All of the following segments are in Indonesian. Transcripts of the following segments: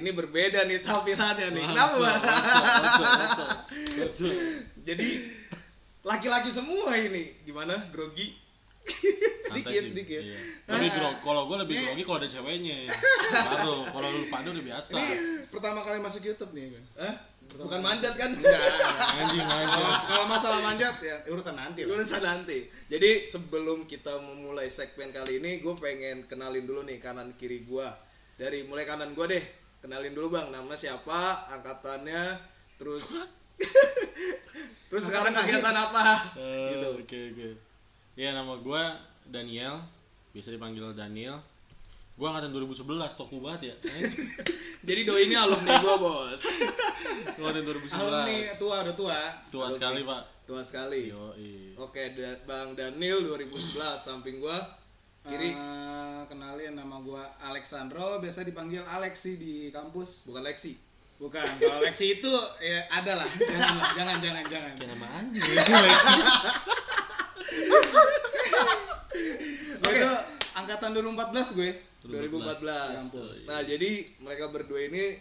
ini berbeda nih tampilannya nih. Kenapa? Jadi laki-laki semua ini gimana? Grogi? Santai sedikit sih, sedikit. iya. Lebih grog, kalau gue lebih grogi kalau ada ceweknya. Baru, kalau lu pada udah biasa. Ini pertama kali masuk YouTube nih kan. Hah? Bukan manjat kan? Enggak. Anjing. Kalau kalau masalah manjat ya urusan nanti lah. Urusan nanti. Jadi sebelum kita memulai segmen kali ini, gue pengen kenalin dulu nih kanan kiri gue. Dari mulai kanan gue deh, kenalin dulu bang, nama siapa, angkatannya, terus terus sekarang kegiatan apa? Eh, gitu. Oke oke. Ya nama gue Daniel, bisa dipanggil Daniel. Gue angkatan 2011, toko banget ya. Jadi doi ini alumni gue bos. Gue angkatan 2011. Alumni tua udah tua. Tua Alumni. sekali pak. Tua sekali. Yo Oke, Da- Bang Daniel 2011 samping gue kiri Eh, kenalin nama gua Alexandro, biasa dipanggil Alexi di kampus. bukan Lexi. Bukan, kalau Alexi itu ya ada lah. Jangan lah, jangan jangan jangan. Kayak nama anjing Lexi. Oke, angkatan 2014 gue. 2014. kampus. Nah, jadi mereka berdua ini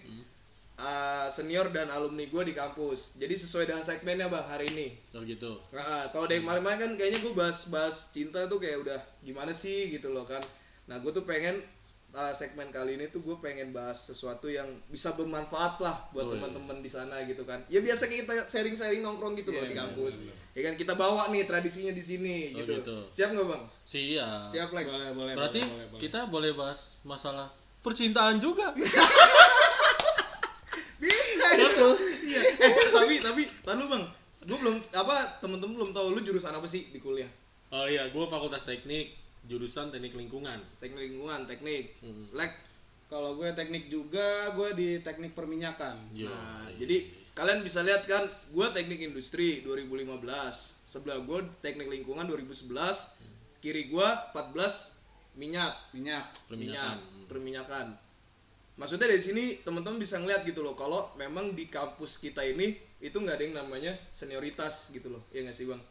uh, senior dan alumni gue di kampus. Jadi sesuai dengan segmennya bang hari ini. Oh gitu. Nah, kalau dari kemarin-kemarin kan kayaknya gue bahas-bahas cinta tuh kayak udah gimana sih gitu loh kan. Nah, gue tuh pengen uh, segmen kali ini tuh gue pengen bahas sesuatu yang bisa bermanfaat lah buat Oh, iya. teman-teman di sana gitu kan. Ya biasa kita sharing-sharing nongkrong gitu loh Iya, di benar, kampus. benar, Ya kan kita bawa nih tradisinya di sini Oh, gitu. gitu. Siap nggak bang? Siap. Siap like. Boleh, boleh. Berarti boleh, boleh, boleh. kita boleh bahas masalah percintaan juga. Bisa itu. iya. Eh, tapi lalu bang, gue belum apa temen-temen belum tahu lu jurusan apa sih di kuliah? Oh iya, gue fakultas teknik, jurusan teknik lingkungan. Teknik lingkungan, teknik. Hmm. Lek. Kalau gue teknik juga, gue di teknik perminyakan. Yo. Nah, jadi kalian bisa lihat kan, gue teknik industri 2015, sebelah gue teknik lingkungan 2011, kiri gue 14 minyak, Minyak. Perminyakan. minyak, perminyakan. Maksudnya dari sini teman-teman bisa ngeliat gitu loh, kalau memang di kampus kita ini itu nggak ada yang namanya senioritas gitu loh, ya nggak sih bang?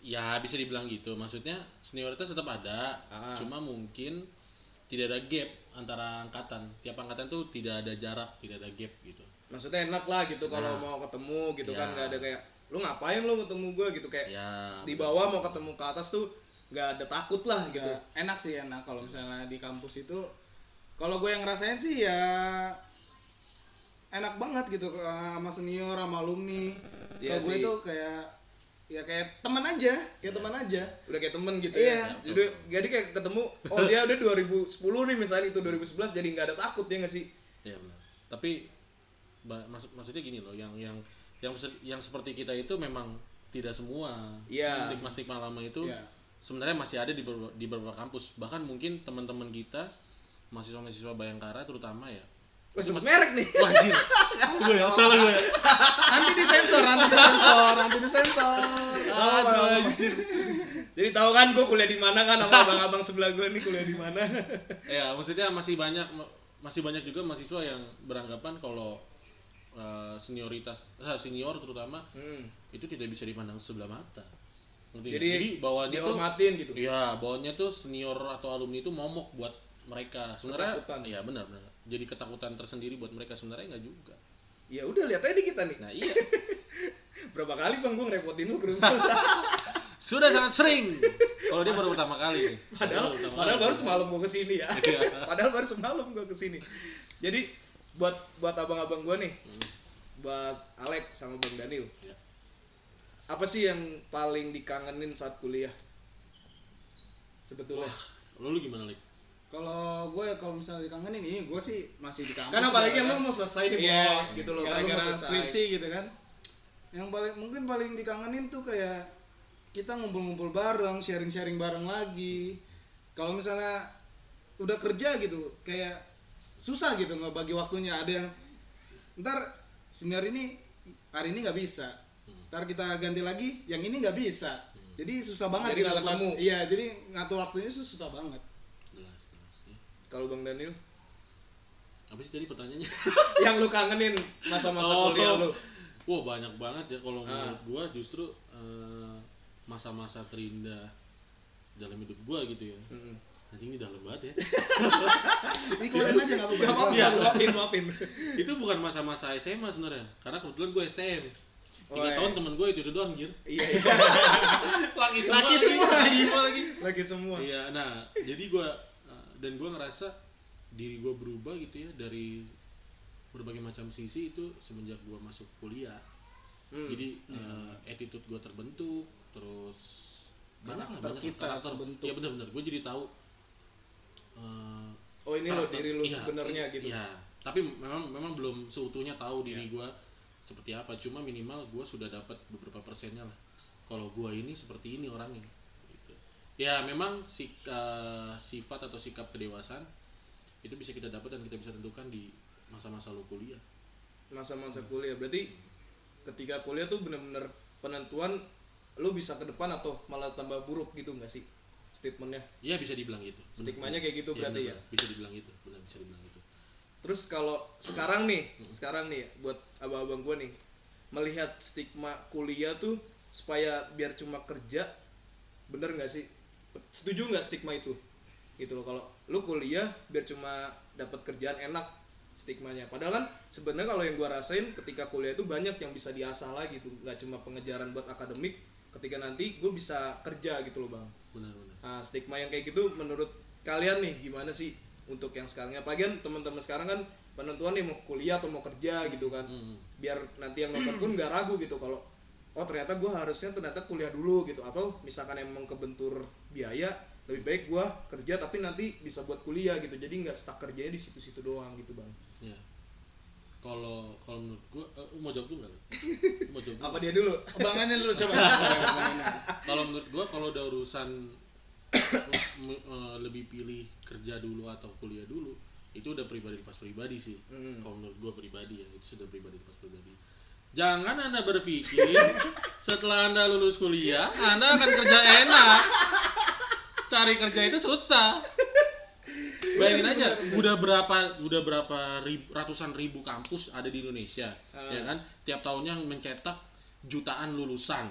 Ya bisa dibilang gitu. Maksudnya senioritas tetap ada, Ah. cuma mungkin tidak ada gap antara angkatan. Tiap angkatan tuh tidak ada jarak, tidak ada gap gitu. maksudnya enak lah gitu kalau Nah. mau ketemu gitu Ya. kan nggak ada kayak lu ngapain lu ketemu gue gitu kayak Ya. di bawah mau ketemu ke atas tuh nggak ada takut lah gitu Ya, enak sih enak kalau misalnya di kampus itu kalau gue yang ngerasain sih ya enak banget gitu eh, sama senior sama alumni Iya kalau gue sih. itu kayak ya kayak teman aja kayak teman aja udah kayak temen gitu Iya. ya jadi jadi kayak ketemu oh dia udah 2010 nih misalnya itu 2011 jadi nggak ada takut ya nggak sih Ya benar. Tapi maksud maksudnya gini loh, yang yang yang yang seperti kita itu memang tidak semua. Iya. Stigma-stigma lama itu Iya. sebenarnya masih ada di beberapa, di beberapa kampus. Bahkan mungkin teman-teman kita mahasiswa-mahasiswa Bayangkara terutama ya. Wah, sebut merek nih Wah, anjir. gue ya, salah gue. ya. nanti disensor nanti disensor nanti disensor Aduh, anjir. jadi tahu kan gue kuliah di mana kan sama abang-abang sebelah gue nih kuliah di mana Ya, maksudnya masih banyak masih banyak juga mahasiswa yang beranggapan kalau eh, senioritas eh, senior terutama hmm. itu tidak bisa dipandang sebelah mata. Jadi, Jadi bawaannya tuh gitu Iya, bawahnya tuh senior atau alumni itu momok buat mereka. Sebenarnya Ketakutan. iya benar benar. Jadi ketakutan tersendiri buat mereka sebenarnya enggak juga. ya udah lihat aja di kita nih Nah, iya. berapa kali bang gue ngerepotin lu ke rumah Sudah sangat sering. Kalau dia baru pertama kali nih. padahal pertama padahal kali baru semalam gue ke sini ya Iya. padahal baru semalam gue ke sini jadi buat buat abang-abang gue nih buat Alex sama bang Daniel Ya. apa sih yang paling dikangenin saat kuliah sebetulnya Lu, lu gimana, Lik? Kalau gue kalau misalnya dikangenin nih gue sih masih di kampus kan apalagi ya, lu mau selesai nih Iya, bos gitu loh kan gara-gara skripsi gitu kan. Yang paling mungkin paling dikangenin tuh kayak kita ngumpul-ngumpul bareng sharing-sharing bareng lagi. Kalau misalnya udah kerja gitu kayak susah gitu nggak bagi waktunya. Ada yang ntar senior ini hari ini nggak bisa. Ntar kita ganti lagi yang ini nggak bisa. Jadi susah banget Jadi ketemu. iya jadi ngatur waktunya susah banget. Kalau bang Daniel Apa sih tadi pertanyaannya? yang lu kangenin masa-masa Oh. kuliah lu Wah, banyak banget ya kalau Ah. menurut gua justru eh, masa-masa terindah dalam hidup gua gitu ya. Mm-mm. Anjing ini dalam banget ya. Ih, keluarin aja nggak apa-apa. Gak apa-apa, Iya. maafin, maafin. itu bukan masa-masa SMA sebenarnya karena kebetulan gue STM tiga Oh, iya. tahun teman gue itu udah doang anjir Iya, iya. lagi semua Laki lagi, semua, lagi iya. semua lagi Lagi semua. iya nah jadi gue uh, dan gue ngerasa diri gue berubah gitu ya dari berbagai macam sisi itu semenjak gue masuk kuliah Hmm. jadi uh, attitude gue terbentuk terus banyak lah Karakter banyak kita karakter terbentuk. iya benar-benar gue jadi tahu uh, Oh ini lo diri lo iya, sebenarnya gitu. Iya, tapi memang memang belum seutuhnya tahu diri gua seperti apa. Cuma minimal gua sudah dapat beberapa persennya lah. Kalau gua ini seperti ini orangnya. Gitu. Ya memang sik, eh, sifat atau sikap kedewasaan itu bisa kita dapat dan kita bisa tentukan di masa-masa lu kuliah. Masa-masa kuliah berarti ketika kuliah tuh bener-bener penentuan lo bisa ke depan atau malah tambah buruk gitu nggak sih statementnya? Iya bisa dibilang gitu. Benar. Stigmanya kayak gitu Iya, berarti benar, ya. Bisa dibilang itu, benar bisa dibilang itu. Terus kalau sekarang nih, sekarang nih buat abang-abang gue nih melihat stigma kuliah tuh supaya biar cuma kerja, bener nggak sih? Setuju nggak stigma itu? Gitu loh kalau lu kuliah biar cuma dapat kerjaan enak stigmanya. Padahal kan sebenarnya kalau yang gua rasain ketika kuliah itu banyak yang bisa diasah lagi tuh, nggak cuma pengejaran buat akademik. Ketika nanti gue bisa kerja gitu loh bang. Benar-benar. Nah, stigma yang kayak gitu menurut kalian nih gimana sih untuk yang sekarang? Apalagi kan teman-teman sekarang kan penentuan nih mau kuliah atau mau kerja gitu kan. Hmm. Biar nanti yang nonton pun nggak ragu gitu kalau oh ternyata gue harusnya ternyata kuliah dulu gitu atau misalkan emang kebentur biaya lebih baik gue kerja tapi nanti bisa buat kuliah gitu jadi nggak stuck kerjanya di situ-situ doang gitu bang Ya. Kalau kalau menurut gua eh, mau jawab dulu nggak? Mau jawab dulu apa dia dulu Bangannya dulu coba. Kalau menurut gua kalau udah urusan eh, lebih pilih kerja dulu atau kuliah dulu itu udah pribadi pas pribadi sih Hmm. kalau menurut gua pribadi ya itu sudah pribadi pas pribadi jangan anda berpikir setelah anda lulus kuliah anda akan kerja enak cari kerja itu susah. Bayangin aja udah berapa udah berapa rib- ratusan ribu kampus ada di Indonesia ya kan? Tiap tahunnya mencetak jutaan lulusan.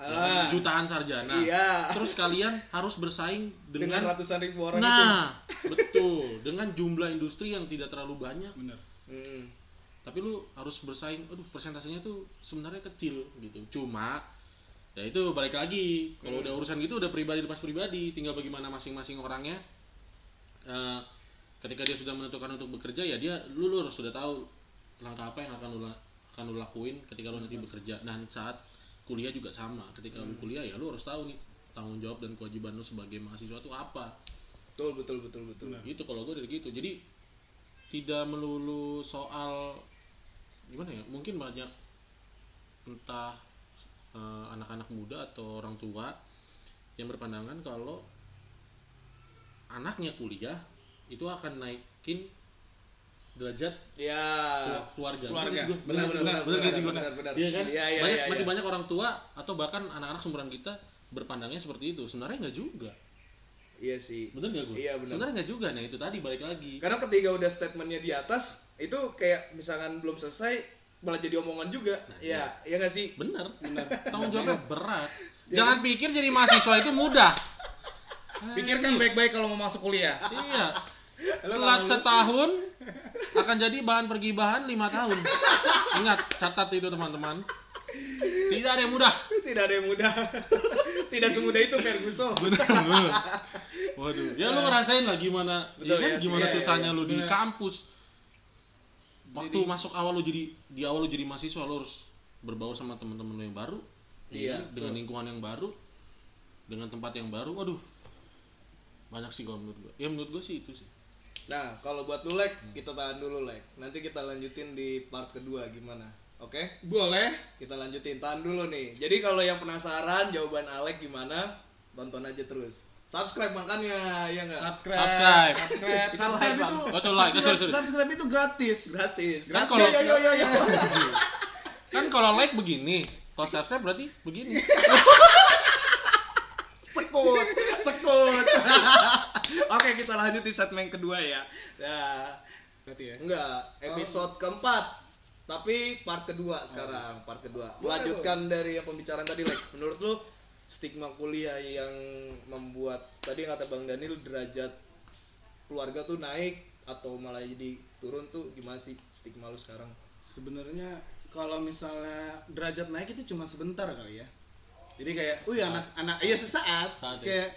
Ya kan? jutaan sarjana. Iya. Terus kalian harus bersaing dengan dengan, ratusan ribu orang itu. nah betul. Dengan jumlah industri yang tidak terlalu banyak. Bener. Hmm. tapi lu harus bersaing. Aduh persentasenya tuh sebenarnya kecil gitu. Cuma ya itu balik lagi kalau udah urusan gitu udah pribadi lepas pribadi tinggal bagaimana masing-masing orangnya. Eh, ketika dia sudah menentukan untuk bekerja ya dia lu, lu harus sudah tahu langkah apa yang akan lu akan lu lakuin ketika lu nanti bekerja. Dan saat kuliah juga sama ketika lu kuliah ya lu harus tahu nih tanggung jawab dan kewajiban lu sebagai mahasiswa itu apa. Betul betul betul betul. Gitu kalau gue dari gitu. Jadi tidak melulu soal gimana ya mungkin banyak entah eh, anak-anak muda atau orang tua yang berpandangan kalau anaknya kuliah itu akan naikin derajat ya kelu- keluarga. Keluarga. Benar, benar, benar, benar, benar, benar. Iya kan? Iya, iya, banyak iya, masih iya. banyak orang tua atau bahkan anak-anak seumuran kita berpandangnya seperti itu. Sebenarnya nggak juga. Iya sih. Bener nggak gue Iya, benar. sebenarnya nggak juga. Nah itu tadi balik lagi. Karena ketika udah statementnya di atas itu kayak misalkan belum selesai malah jadi omongan juga ya ya nggak sih Bener, bener. Tanggung jawabnya berat. Jangan pikir jadi mahasiswa itu mudah. Pikirkan baik-baik kalau mau masuk kuliah. Iya. Telat setahun akan jadi bahan pergibahan lima tahun. Ingat, catat itu teman-teman. Tidak ada yang mudah. tidak ada yang mudah tidak semudah itu Ferguson Waduh, ya lu ngerasain lah gimana, Betul, ya kan? ya, gimana iya, iya, susahnya iya. lu di kampus. Waktu masuk awal lu jadi di awal lu jadi mahasiswa lu harus berbaur sama teman-teman lu yang baru. Iya, ya dengan lingkungan yang baru, dengan tempat yang baru. Waduh. Banyak sih kalau menurut gua. Ya menurut gua sih itu sih. nah kalau buat lu like kita tahan dulu like nanti kita lanjutin di part kedua gimana oke Boleh. kita lanjutin tahan dulu nih jadi kalau yang penasaran jawaban Alek gimana tonton aja terus subscribe makanya ya nggak Subscribe. Subscribe. Subscribe. Itu Subscribe. Oh, tuh like. subscribe, Sorry, sorry. subscribe itu gratis. gratis Kan Yo, kalau- yo yo yo yo Kan kalau like begini, kalau subscribe berarti begini. sekut sekut oke kita lanjut di segmen kedua ya nah Berarti ya. enggak episode keempat tapi part kedua sekarang part kedua Boleh, melanjutkan dari yang pembicaraan tadi like menurut lu stigma kuliah yang membuat tadi yang kata bang Daniel derajat keluarga tuh naik atau malah jadi turun tuh gimana sih stigma lu sekarang? Sebenarnya kalau misalnya derajat naik itu cuma sebentar kali ya. Jadi kayak wih anak anak iya sesaat. Saat ya. kayak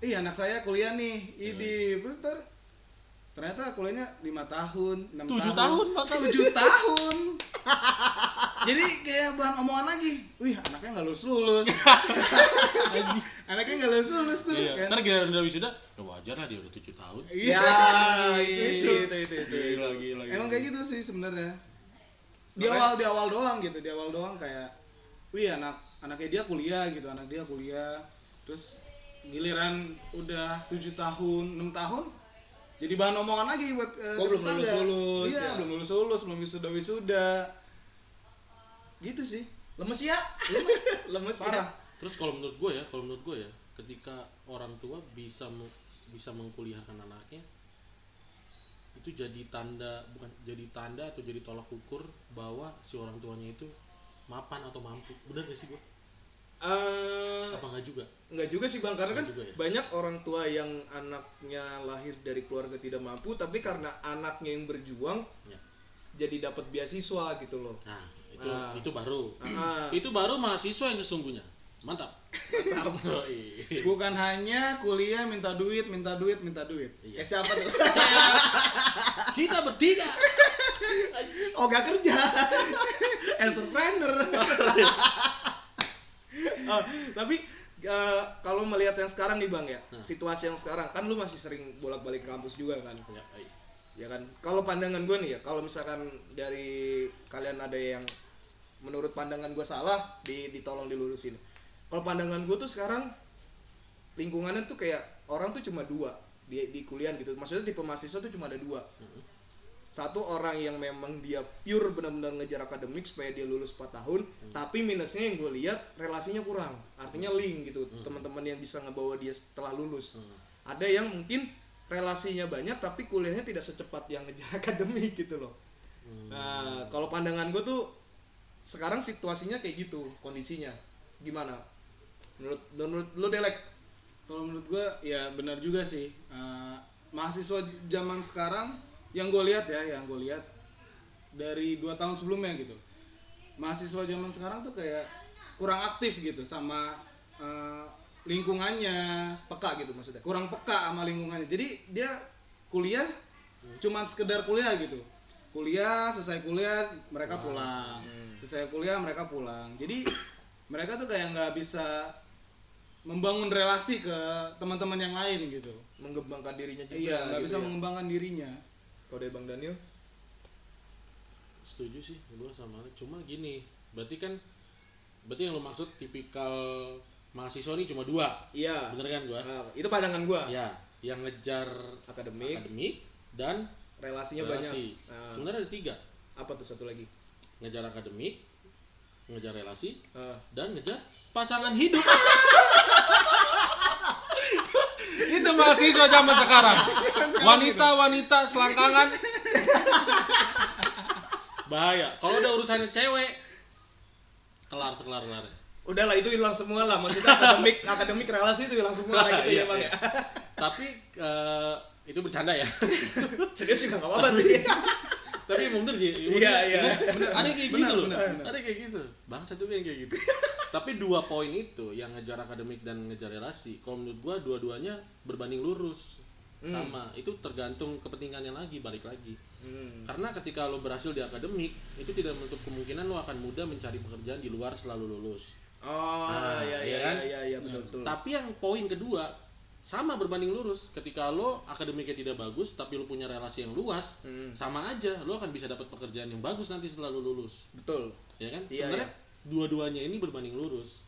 ih anak saya kuliah nih idi bentar ternyata kuliahnya lima tahun enam Tujuh tahun, Pak. tujuh tahun. Jadi kayak bahan omongan lagi. Wih anaknya nggak lulus lulus anaknya nggak lulus lulus tuh Iya. kan. Ntar giliran udah wisuda, ya wajar lah dia udah tujuh tahun. iya itu itu, itu. itu itu, Gila, gila, gila. emang kayak gitu sih sebenarnya. Di awal di awal doang gitu di awal doang kayak wih anak anaknya dia kuliah gitu anak dia kuliah. Terus giliran udah tujuh tahun enam tahun jadi bahan omongan lagi buat eh, Oh, belum tetangga. lulus-lulus, iya ya. belum lulus lulus belum wisuda wisuda gitu sih lemes ya lemes lemes parah Terus kalau menurut gue ya, kalau menurut gue ya, ketika orang tua bisa bisa mengkuliahkan anaknya, itu jadi tanda bukan jadi tanda atau jadi tolak ukur bahwa si orang tuanya itu mapan atau mampu. Bener gak sih gue? Eh, Apa enggak juga? Enggak juga sih bang, karena kan Nggak juga ya? banyak orang tua yang anaknya lahir dari keluarga tidak mampu, tapi karena anaknya yang berjuang, Ya. jadi dapat beasiswa gitu loh. Nah, itu Ah. itu baru. Ah, Itu baru mahasiswa yang sesungguhnya. Mantap. Oh, iya. bukan hanya kuliah minta duit minta duit minta duit Iya. kayak siapa tuh? Kita bertiga. oh gak kerja, entrepreneur. Oh, tapi eh, kalau melihat yang sekarang nih bang ya, Nah. situasi yang sekarang kan lu masih sering bolak-balik ke kampus juga kan? Ya, iya. ya kan kalau pandangan gue nih ya kalau misalkan dari kalian ada yang menurut pandangan gue salah di ditolong dilurusin kalau pandangan gue tuh sekarang lingkungannya tuh kayak orang tuh cuma dua di di kuliah gitu maksudnya tipe mahasiswa tuh cuma ada dua Mm-mm. Satu orang yang memang dia pure benar-benar ngejar akademik supaya dia lulus 4 tahun tapi minusnya yang gue lihat relasinya kurang. Artinya link gitu teman-teman yang bisa ngebawa dia setelah lulus. Hmm. ada yang mungkin relasinya banyak tapi kuliahnya tidak secepat yang ngejar akademik gitu loh. Hmm. nah kalau pandangan gue tuh sekarang situasinya kayak gitu kondisinya. Gimana? Menurut menurut lo delek? Kalau menurut gue ya benar juga sih. Eh, mahasiswa zaman sekarang yang gue lihat ya, yang gue lihat dari dua tahun sebelumnya gitu. Mahasiswa zaman sekarang tuh kayak kurang aktif gitu sama eh, lingkungannya, peka gitu maksudnya kurang peka sama lingkungannya. Jadi dia kuliah cuman sekedar kuliah gitu. Kuliah, selesai kuliah mereka pulang. Selesai kuliah mereka pulang. Jadi mereka tuh kayak nggak bisa membangun relasi ke teman-teman yang lain gitu. mengembangkan dirinya juga Iya, nggak gitu bisa ya. mengembangkan dirinya. Kalau dari bang Daniel? Setuju sih gue sama. Lu. cuma gini berarti kan berarti yang lo maksud tipikal mahasiswa ini cuma dua? Iya. Bener kan gua? Ah, itu pandangan gua. Ya yang ngejar akademik. akademik dan relasinya relasi. banyak. Ah, sebenarnya ada tiga. Apa tuh satu lagi? Ngejar akademik ngejar relasi Ah, dan ngejar pasangan hidup itu mahasiswa zaman sekarang. Wanita-wanita selangkangan. Bahaya. Kalau udah urusannya cewek kelar sekelar kelar udahlah itu hilang semua lah. Maksudnya akademik akademik relasi itu hilang semua lah gitu Iya, ya bang iya. ya. Tapi eh, itu bercanda ya. Serius juga nggak apa-apa sih tapi emang bener sih Iya, iya. Bener, ada kayak Benar, gitu loh. ada kayak gitu. Bangsa juga yang kayak gitu. Tapi dua poin itu yang ngejar akademik dan ngejar relasi kalau menurut gua dua-duanya berbanding lurus. Hmm. sama. Itu tergantung kepentingannya lagi balik lagi. Hmm. karena ketika lo berhasil di akademik itu tidak menutup kemungkinan lo akan mudah mencari pekerjaan di luar setelah lo lulus. Oh Nah, iya iya iya kan? iya iya betul betul. Tapi yang poin kedua sama berbanding lurus. Ketika lo akademiknya tidak bagus tapi lo punya relasi yang luas Hmm. sama aja lo akan bisa dapat pekerjaan yang bagus nanti setelah lo lulus. Betul. Ya kan? Iya, sebenarnya dua-duanya ini berbanding lurus.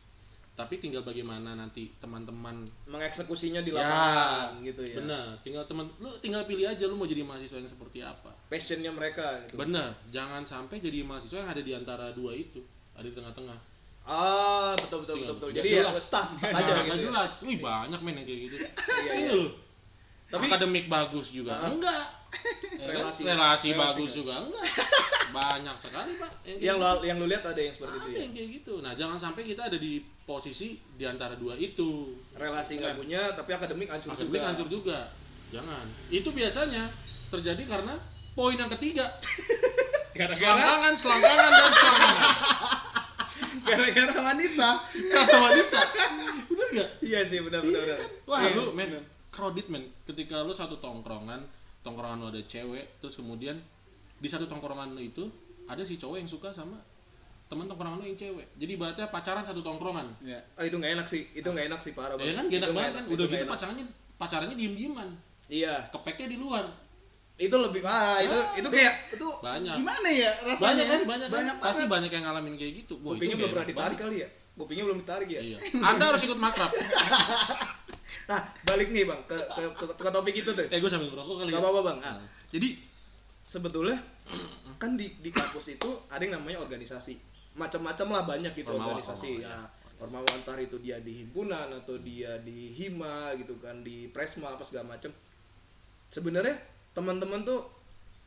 Tapi tinggal bagaimana nanti teman-teman mengeksekusinya di Ya, lapangan gitu ya. benar. Tinggal teman lu tinggal pilih aja lu mau jadi mahasiswa yang seperti apa. Passionnya mereka gitu. Benar. Jangan sampai jadi mahasiswa yang ada di antara dua itu ada di tengah-tengah ah betul betul betul betul. Jadi ya Nah, aja gitu ya. jelas. Wih banyak men yang kayak gitu. Iya, iya. loh. Tapi- akademik bagus juga. Enggak? Relasi. relasi, bagus juga. Enggak. Banyak sekali pak. Yang lo yang lu lihat ada yang gitu. seperti itu ada ya? yang kayak gitu. Nah jangan sampai kita ada di posisi di antara dua itu. Relasi nggak punya tapi akademik hancur akademik juga. hancur juga. Jangan. Itu biasanya terjadi karena poin yang ketiga. Gara-gara? Selangkangan selangkangan dan selangkangan gara-gara wanita. Kata wanita. Bener nggak? Iya sih benar benar. benar. wah Iya, lu men crowded men. Ketika lu satu tongkrongan tongkrongan lu ada cewek terus kemudian di satu tongkrongan lu itu ada si cowok yang suka sama teman tongkrongan lu yang cewek. Jadi ibaratnya pacaran satu tongkrongan. Ya Ah, itu nggak enak sih, itu nggak enak sih parah ya kan? Gak enak banget kan? itu udah gitu pacarannya pacarannya diem dieman Iya, kepeknya di luar itu lebih ah itu itu kayak itu Banyak. gimana ya rasanya banyak kan banyak, kan? banyak pasti banget banyak yang ngalamin kayak gitu Wah, kupingnya belum pernah ditarik banget. kali ya. Kupingnya belum ditarik ya. iya anda harus ikut makrab Nah, balik nih bang ke ke, ke, ke topik itu tuh. eh gue sambil ngerokok kali Gak ya apa-apa bang. Ah, jadi sebetulnya kan di di kampus itu ada yang namanya organisasi. Macam-macam lah banyak gitu Ormawa, organisasi. ormawa, ya. Nah, ormawa antar itu dia di himpunan atau dia di hima gitu kan di presma apa segala macam. Sebenarnya teman-teman tuh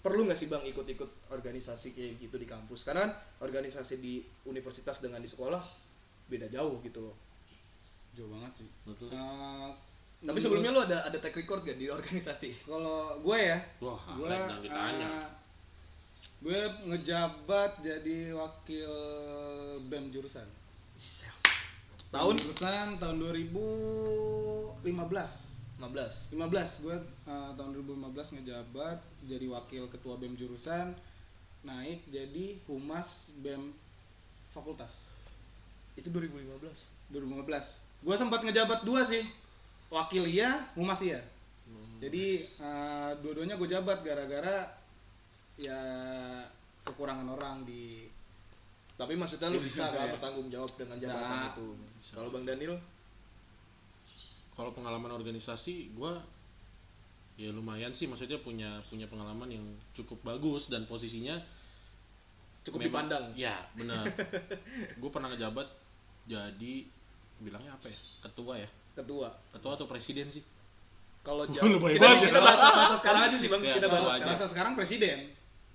perlu nggak sih bang ikut-ikut organisasi kayak gitu di kampus? Karena kan organisasi di universitas dengan di sekolah beda jauh gitu loh. jauh banget sih. Betul. Eh, Tapi sebelumnya lu ada ada track record gak di organisasi? kalau gue ya wah gue eh, gue ngejabat jadi wakil bem jurusan. Tahun? Jurusan tahun 2015 15. 15 gue eh, tahun 2015 ngejabat jadi wakil ketua BEM jurusan naik jadi humas BEM fakultas Itu 2015. 2015 gue sempat ngejabat dua sih wakil iya humas iya Hmm. jadi eh, dua-duanya gue jabat gara-gara ya kekurangan orang di Tapi maksudnya lu bisa nggak ya. bertanggung jawab dengan jabatan itu? Kalau Bang Daniel, kalau pengalaman organisasi gue ya lumayan sih maksudnya punya punya pengalaman yang cukup bagus dan posisinya cukup memang- dipandang. ya benar gue pernah ngejabat jadi bilangnya apa ya ketua ya Ketua. ketua atau presiden sih Kalau jauh, kita, banget. kita bahasa, bahasa sekarang aja sih Bang. Ya, kita bahas bahasa sekarang. masa sekarang presiden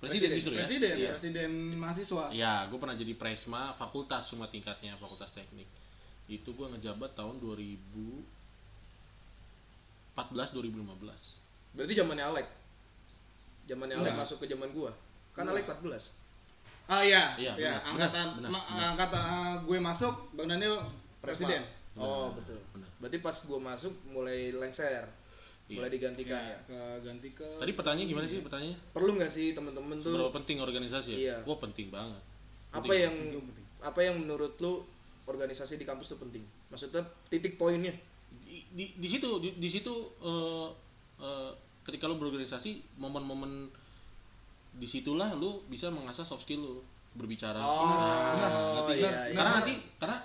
presiden, Presiden, justru ya presiden Iya. presiden mahasiswa ya gue pernah jadi presma fakultas semua tingkatnya fakultas teknik itu gue ngejabat tahun 2014 2015 Berarti zamannya Alek. Zamannya Alek Enggak. masuk ke zaman gua. Kan Enggak. Alek 14. ah iya Iya, iya benar, angkatan benar, ma- benar. angkatan eh, gue masuk bang Daniel presiden Oh, Benar, betul. benar. Berarti pas gua masuk mulai lengser. Iya. Mulai digantikan ya, ya. ke ganti ke tadi pertanyaannya gimana sih pertanyaannya Perlu nggak sih temen-temen tuh seberapa penting organisasi ya Iya. wah penting banget apa Penting. yang apa yang menurut lu organisasi di kampus tuh penting? Maksudnya titik poinnya. Di, di, di situ di, di situ eh, eh, ketika lo berorganisasi momen-momen di situlah lu bisa mengasah soft skill lu berbicara Oh, Nah, nanti iya, iya. karena nanti karena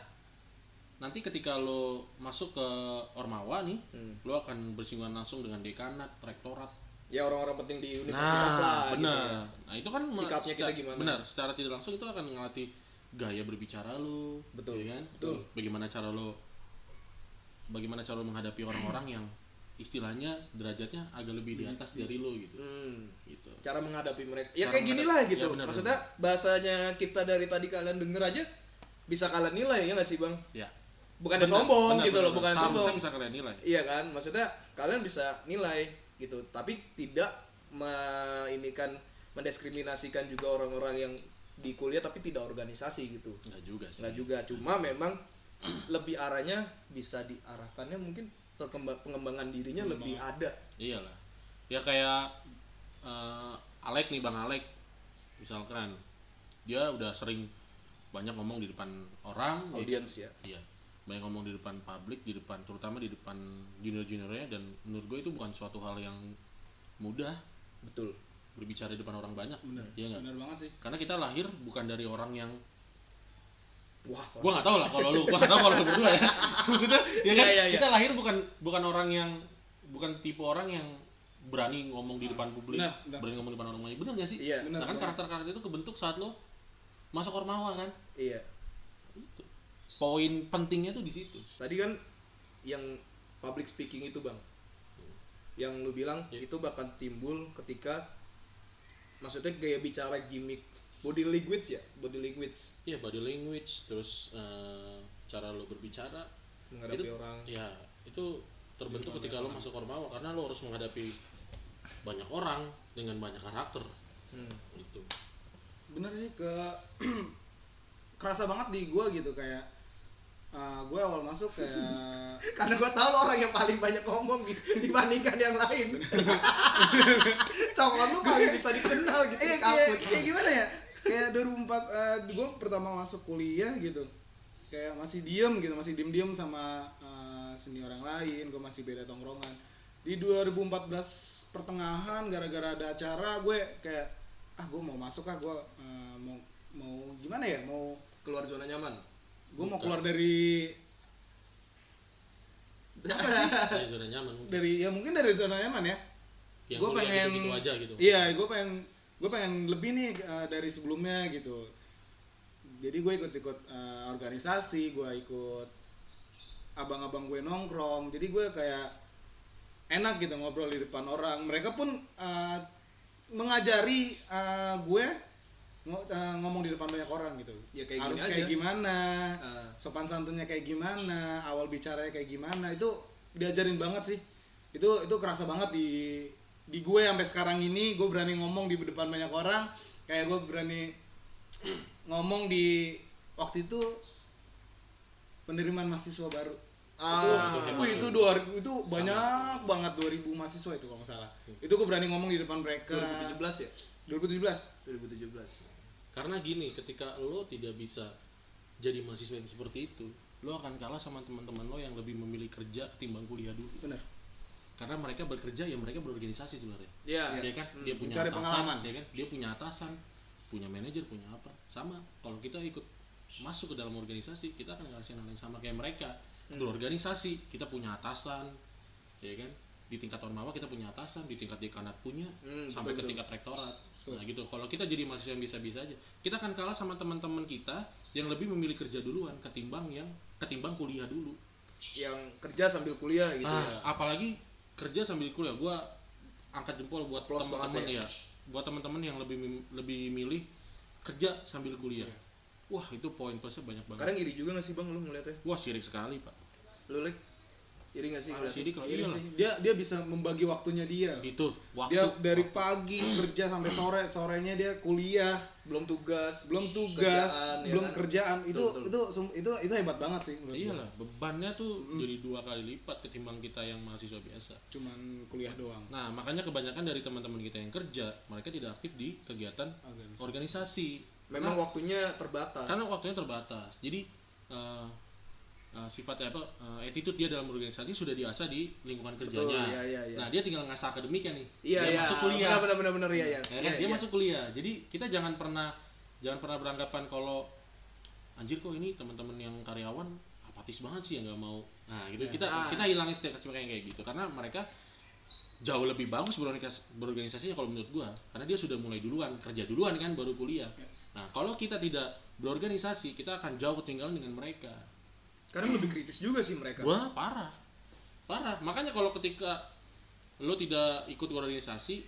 nanti ketika lo masuk ke ormawa nih Hmm. lo akan bersinggungan langsung dengan dekanat rektorat Ya orang-orang penting di universitas nah lah gitu benar ya. nah itu kan Sikapnya kita gimana? benar secara tidak langsung itu akan ngelatih gaya berbicara lo Betul, ya kan betul. bagaimana cara lo bagaimana cara lo menghadapi orang-orang yang istilahnya derajatnya agak lebih di atas dari lo gitu Hmm. gitu Cara menghadapi mereka. Ya Cara kayak gini lah gitu. ya, benar, Maksudnya bahasanya kita dari tadi kalian denger aja bisa kalian nilai ya nggak sih bang? ya Bukan Benar, sombong benar, gitu loh, benar. bukan Seharusnya sombong. bisa kalian nilai Iya kan, maksudnya kalian bisa nilai gitu, tapi tidak me- ini kan mendiskriminasikan juga orang-orang yang di kuliah tapi tidak organisasi gitu. nggak juga sih Nggak juga, cuma memang lebih arahnya bisa diarahkannya mungkin pengembangan dirinya lebih ada. iyalah. Ya kayak eh, Alek nih bang Alek. Misalkan dia udah sering banyak ngomong di depan orang Audiens ya. iya. Banyak ngomong di depan publik di depan terutama di depan junior juniornya dan menurut gue itu bukan suatu hal yang mudah. Betul. berbicara di depan orang banyak. Bener iya bener banget sih. Karena kita lahir bukan dari orang yang Wah, gua nggak tahu lah kalau lu gua nggak tahu kalau lu berdua ya maksudnya ya kan Iya, iya, iya. kita lahir bukan bukan orang yang bukan tipe orang yang berani ngomong di depan publik Benar, benar. berani ngomong di depan orang lain bener gak sih Iya, benar nah kan karakter-karakter itu kebentuk saat lo masuk ormawa kan iya. itu poin pentingnya tuh di situ Tadi kan yang public speaking itu, Bang. Yang lu bilang Iya. itu bakal timbul ketika maksudnya gaya bicara gimmick body language ya, body language. Ya body language terus eh, cara lo berbicara. Menghadapi Itu- orang. ya itu terbentuk ketika lo masuk ormawa karena lo harus menghadapi banyak orang dengan banyak karakter. Hmm. gitu. Bener sih ke kerasa banget di gua gitu kayak uh, gue awal masuk kayak Karena gua tahu lo orang yang paling banyak ngomong gitu dibandingkan yang lain. Congol lu paling bisa dikenal gitu eh kayak, kayak gimana ya kayak 2004 uh, gue pertama masuk kuliah gitu. Kayak masih diem gitu masih diem diem sama uh, senior yang lain gue masih beda tongkrongan. Di 2014 pertengahan gara-gara ada acara gue kayak ah gue mau masuk ah gue uh, mau mau gimana ya mau keluar zona nyaman. gue mau keluar dari ya zona nyaman mungkin. dari ya mungkin dari zona nyaman ya. Gue pengen gitu, aja gitu. iya gue pengen gue pengen lebih nih uh, dari sebelumnya gitu. Jadi gue ikut-ikut uh, organisasi gue ikut abang-abang gue nongkrong. Jadi gue kayak enak gitu ngobrol di depan orang. Mereka pun uh, mengajari uh, gue uh, ngomong di depan banyak orang gitu. Ya, kayak harus gini kayak aja. gimana Ah. sopan santunnya kayak gimana awal bicaranya kayak gimana. Itu diajarin banget sih. Itu itu kerasa banget di di gue sampai sekarang ini gue berani ngomong di depan banyak orang. Kayak gue berani ngomong di waktu itu penerimaan mahasiswa baru. Ah, itu, itu dua itu banyak banget 2000 mahasiswa itu kalau nggak salah. Itu gue berani ngomong di depan mereka. 2017 ya? 2017 2017. karena gini ketika lo tidak bisa jadi mahasiswa yang seperti itu lo akan kalah sama teman-teman lo yang lebih memilih kerja ketimbang kuliah dulu. Bener karena mereka bekerja ya mereka berorganisasi sebenarnya. Iya. ya kan? Dia punya mencari atasan pengalaman. ya kan? Dia punya atasan punya manajer punya apa. Sama kalau kita ikut masuk ke dalam organisasi kita akan ngerasain hal yang sama kayak mereka. Berorganisasi kita punya atasan ya kan? Di tingkat ormawa kita punya atasan di tingkat dekanat punya Hmm, sampai betul, ke tingkat rektorat. Nah gitu. Kalau kita jadi mahasiswa yang bisa-bisa aja. Kita akan kalah sama teman-teman kita yang lebih memilih kerja duluan ketimbang yang ketimbang kuliah dulu. Yang kerja sambil kuliah gitu. Ah, ya. apalagi kerja sambil kuliah. Gua angkat jempol buat teman-teman banget ya. buat teman-teman yang lebih lebih milih kerja sambil kuliah. Wah itu poin plusnya banyak banget. Kadang iri juga gak sih bang lu ngeliatnya? wah sirik sekali pak. Lu like iri gak sih? Parah Iya iya lah sih. dia dia bisa membagi waktunya dia. Itu waktu. Dia dari pagi kerja sampai sore. Sorenya dia kuliah. Belum tugas, belum tugas kerjaan, ya belum kan? kerjaan. Itu Betul, betul. itu itu itu hebat banget sih gua. iyalah bebannya tuh jadi dua kali lipat ketimbang kita yang mahasiswa biasa. Cuman kuliah doang. Nah makanya kebanyakan dari teman-teman kita yang kerja mereka tidak aktif di kegiatan Organisasi. organisasi. Memang waktunya terbatas. karena waktunya terbatas. Jadi eh, eh, sifatnya apa eh, attitude dia dalam organisasi sudah diasah di lingkungan kerjanya iya, iya, iya. nah dia tinggal ngasah akademiknya nih Iya, dia iya. masuk kuliah Benar, benar, benar, benar, iya, iya. Ya kan? Iya, dia iya. masuk kuliah jadi kita jangan pernah jangan pernah beranggapan kalau anjir kok ini teman-teman yang karyawan apatis banget sih ya nggak mau nah gitu kita Ah. kita hilangin stigma yang kayak gitu karena mereka jauh lebih bagus berorganisasi berorganisasinya kalau menurut gua karena dia sudah mulai duluan kerja duluan kan baru kuliah nah kalau kita tidak berorganisasi kita akan jauh ketinggalan dengan mereka Kadang lebih kritis juga sih mereka. wah parah. Parah. Makanya kalau ketika lo tidak ikut organisasi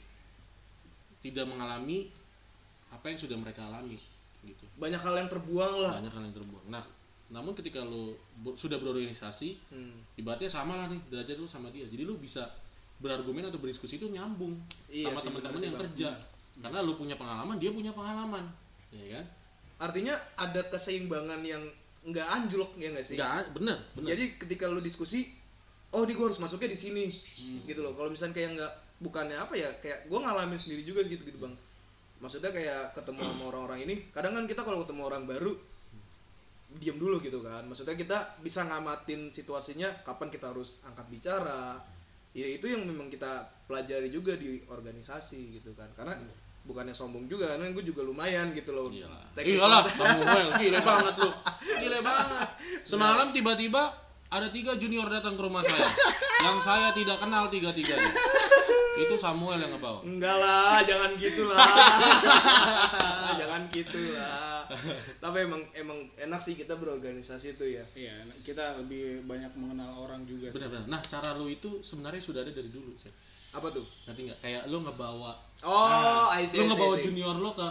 tidak mengalami apa yang sudah mereka alami gitu. Banyak hal yang terbuang lah. banyak hal yang terbuang. Nah namun ketika lo ber- sudah berorganisasi Hmm. ibaratnya sama lah nih derajat lo sama dia. Jadi lo bisa berargumen atau berdiskusi itu nyambung Iya sama teman-teman yang kerja. Karena lo punya pengalaman dia punya pengalaman. Ya kan? Artinya ada keseimbangan yang nggak anjlok ya nggak sih? Enggak, bener, bener. Jadi ketika lu diskusi, oh ini gue harus masuknya di sini, Hmm. gitu loh. Kalau misalnya kayak nggak, bukannya apa ya, kayak gue ngalamin sendiri juga gitu gitu bang. Maksudnya kayak ketemu sama orang-orang ini, kadang kan kita kalau ketemu orang baru, diam dulu gitu kan. Maksudnya kita bisa ngamatin situasinya, kapan kita harus angkat bicara. Ya itu yang memang kita pelajari juga di organisasi gitu kan. Karena bukannya sombong juga, karena gue juga lumayan gitu loh. Iyalah. Teknik- Iyalah, Samuel, gile banget lu. Gile banget. Semalam tiba-tiba ada tiga junior datang ke rumah saya. yang saya tidak kenal tiga-tiganya. Itu Samuel yang ngebawa. Enggak lah, jangan gitu lah. jangan gitu lah. Tapi emang emang enak sih kita berorganisasi itu ya. iya kita lebih banyak mengenal orang juga sih Benar-benar. Nah, cara lu itu sebenarnya sudah ada dari dulu, Cek. Apa tuh? Nanti nggak? Kayak lu ngebawa Oh, I see. lu ngebawa I see. junior lu ke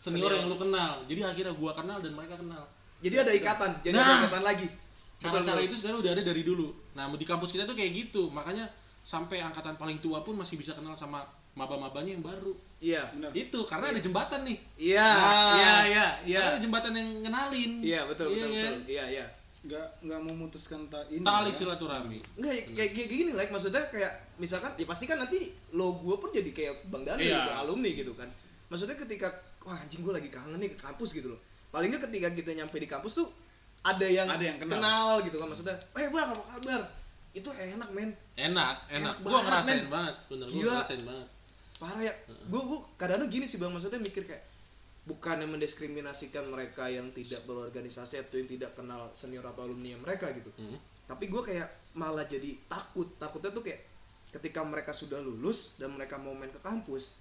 senior, Senior. yang lu kenal. Jadi akhirnya gua kenal dan mereka kenal. Jadi ada ikatan, jadi Nah. ada ikatan lagi. Cara-cara itu sebenarnya udah ada dari dulu. Nah, di kampus kita tuh kayak gitu. Makanya sampai angkatan paling tua pun masih bisa kenal sama maba-mabanya yang baru. Iya. Benar. Itu karena ada jembatan nih. Iya, Nah, iya, iya, iya. Karena ada jembatan yang ngenalin. Iya, betul, Iya betul, kan? betul. Iya, iya. nggak nggak memutuskan tak ini Tali ya. silaturahmi. Enggak, ya, kayak kayak gini, like maksudnya kayak misalkan ya pasti kan nanti lo gue pun jadi kayak Bang Daniel Iya. gitu, alumni gitu kan. Maksudnya ketika wah anjing gue lagi kangen nih ke kampus gitu loh. Paling nggak ketika kita nyampe di kampus tuh ada yang, Ada yang kenal. gitu kan maksudnya. Eh, Bang, apa kabar? Itu enak, men. Enak, enak. Enak Gua banget, ngerasain men. banget, bener gua Gila. ngerasain banget. Parah ya. Gue gue kadang-kadang gini sih Bang, maksudnya mikir kayak bukannya mendiskriminasikan mereka yang tidak berorganisasi atau yang tidak kenal senior atau alumni mereka gitu. Hmm. tapi gue kayak malah jadi takut takutnya tuh kayak ketika mereka sudah lulus dan mereka mau main ke kampus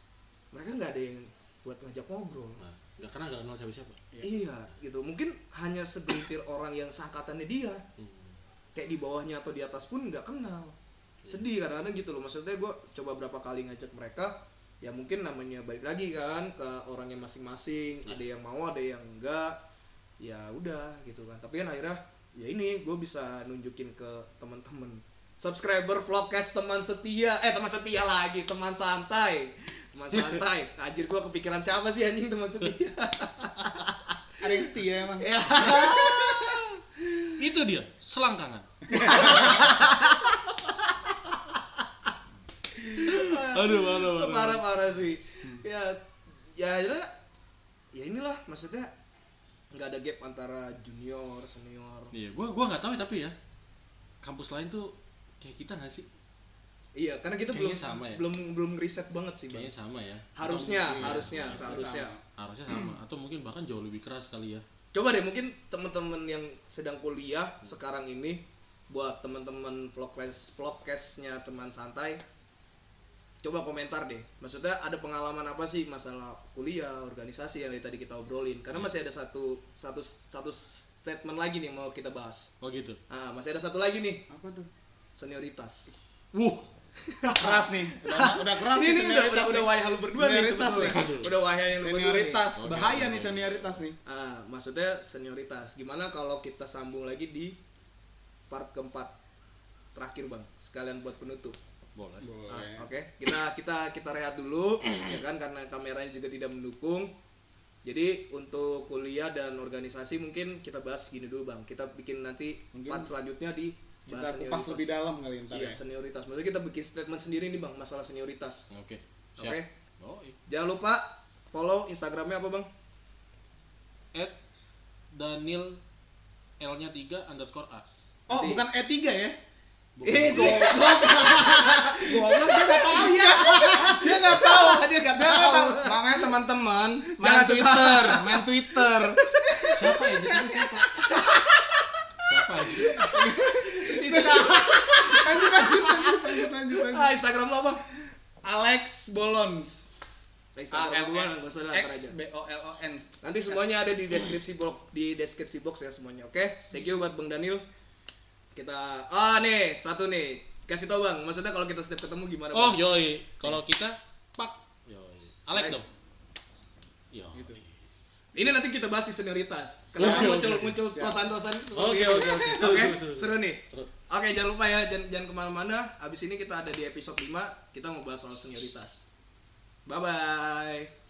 mereka nggak ada yang buat ngajak ngobrol Nah, nggak karena nggak kenal siapa-siapa. iya gitu mungkin hanya segelintir orang yang seangkatannya dia Hmm. Kayak di bawahnya atau di atas pun nggak kenal. Sedih kadang-kadang gitu loh. Maksudnya gue coba berapa kali ngajak mereka ya mungkin namanya balik lagi kan ke orangnya masing-masing. Ada yang mau ada yang enggak ya udah gitu kan. Tapi kan akhirnya ya ini gue bisa nunjukin ke teman-teman. Subscriber vlogcast teman setia. Eh teman setia lagi. Teman santai. Teman santai. Anjir gue kepikiran siapa sih anjing teman setia? Ada yang setia emang. Ya Itu dia, selangkangan. Aduh, parah, parah. parah parah sih ya ya akhirnya ya inilah maksudnya nggak ada gap antara junior senior Iya, gua gua nggak tahu ya, tapi ya. Kampus lain tuh kayak kita nggak sih? iya karena kita belum Kayaknya sama ya. belum belum riset banget sih bang Kayaknya sama ya. harusnya Iya, harusnya harusnya seharusnya sama. Harusnya sama atau mungkin bahkan jauh lebih keras kali ya. Coba deh mungkin teman-teman yang sedang kuliah sekarang ini buat teman-teman vlogcast vlogcastnya teman santai coba komentar deh. Maksudnya ada pengalaman apa sih masalah kuliah organisasi yang dari tadi kita obrolin? Karena masih ada satu satu satu statement lagi nih mau kita bahas. Oh gitu. ah masih ada satu lagi nih. Apa tuh? Senioritas. Wuh, keras nih udah, udah keras ini, nih udah udah senioritas udah nih. wayah lu berdua nih Senioritas sebetulnya nih. udah wayah yang lu berdua nih. senioritas bahaya nih senioritas nih Ah, maksudnya senioritas. Gimana kalau kita sambung lagi di part keempat terakhir bang, sekalian buat penutup. boleh. Ah, Oke, kita kita kita rehat dulu, ya kan karena kameranya juga tidak mendukung. Jadi untuk kuliah dan organisasi mungkin kita bahas gini dulu bang. Kita bikin nanti Mungkin part selanjutnya di kita kupas lebih dalam kali ntar Iya ya senioritas. Maksudnya kita bikin statement sendiri nih bang masalah senioritas. Oke. Oke. Siap. Oh, iya. Jangan lupa follow Instagramnya apa bang? At Daniel L-nya 3 underscore A. oh Nanti- bukan E3 ya Eh goblok. goblok dia nggak tahu ya. dia nggak tahu Dia nggak Dia nggak tahu. tahu. makanya teman-teman Jangan main. Twitter main Twitter Siapa ya? Itu siapa? Siapa aja? Siska. lanjut lanjut lanjut lanjut lanjut lanjut Ah, Instagram lo apa? Alex Bolons Instagram. X B O L O N Nanti semuanya ada di deskripsi box di deskripsi box ya semuanya. Oke. Thank you buat Bang Daniel. Kita ah nih, satu nih. Kasih tau Bang, maksudnya kalau kita setiap ketemu gimana Oh, Bang? yoi. Kalau kita pak yoi. Alek Like. dong. Yo. Gitu. Ini nanti kita bahas di senioritas. Kenapa Oke, muncul oke. muncul tosan-tosan seperti Oke, oke, oke. Seru, Oke, nih. Seru. Oke, jangan lupa ya, jangan, jangan ke mana-mana. Abis ini kita ada di episode 5, kita mau bahas soal senioritas. Bye-bye.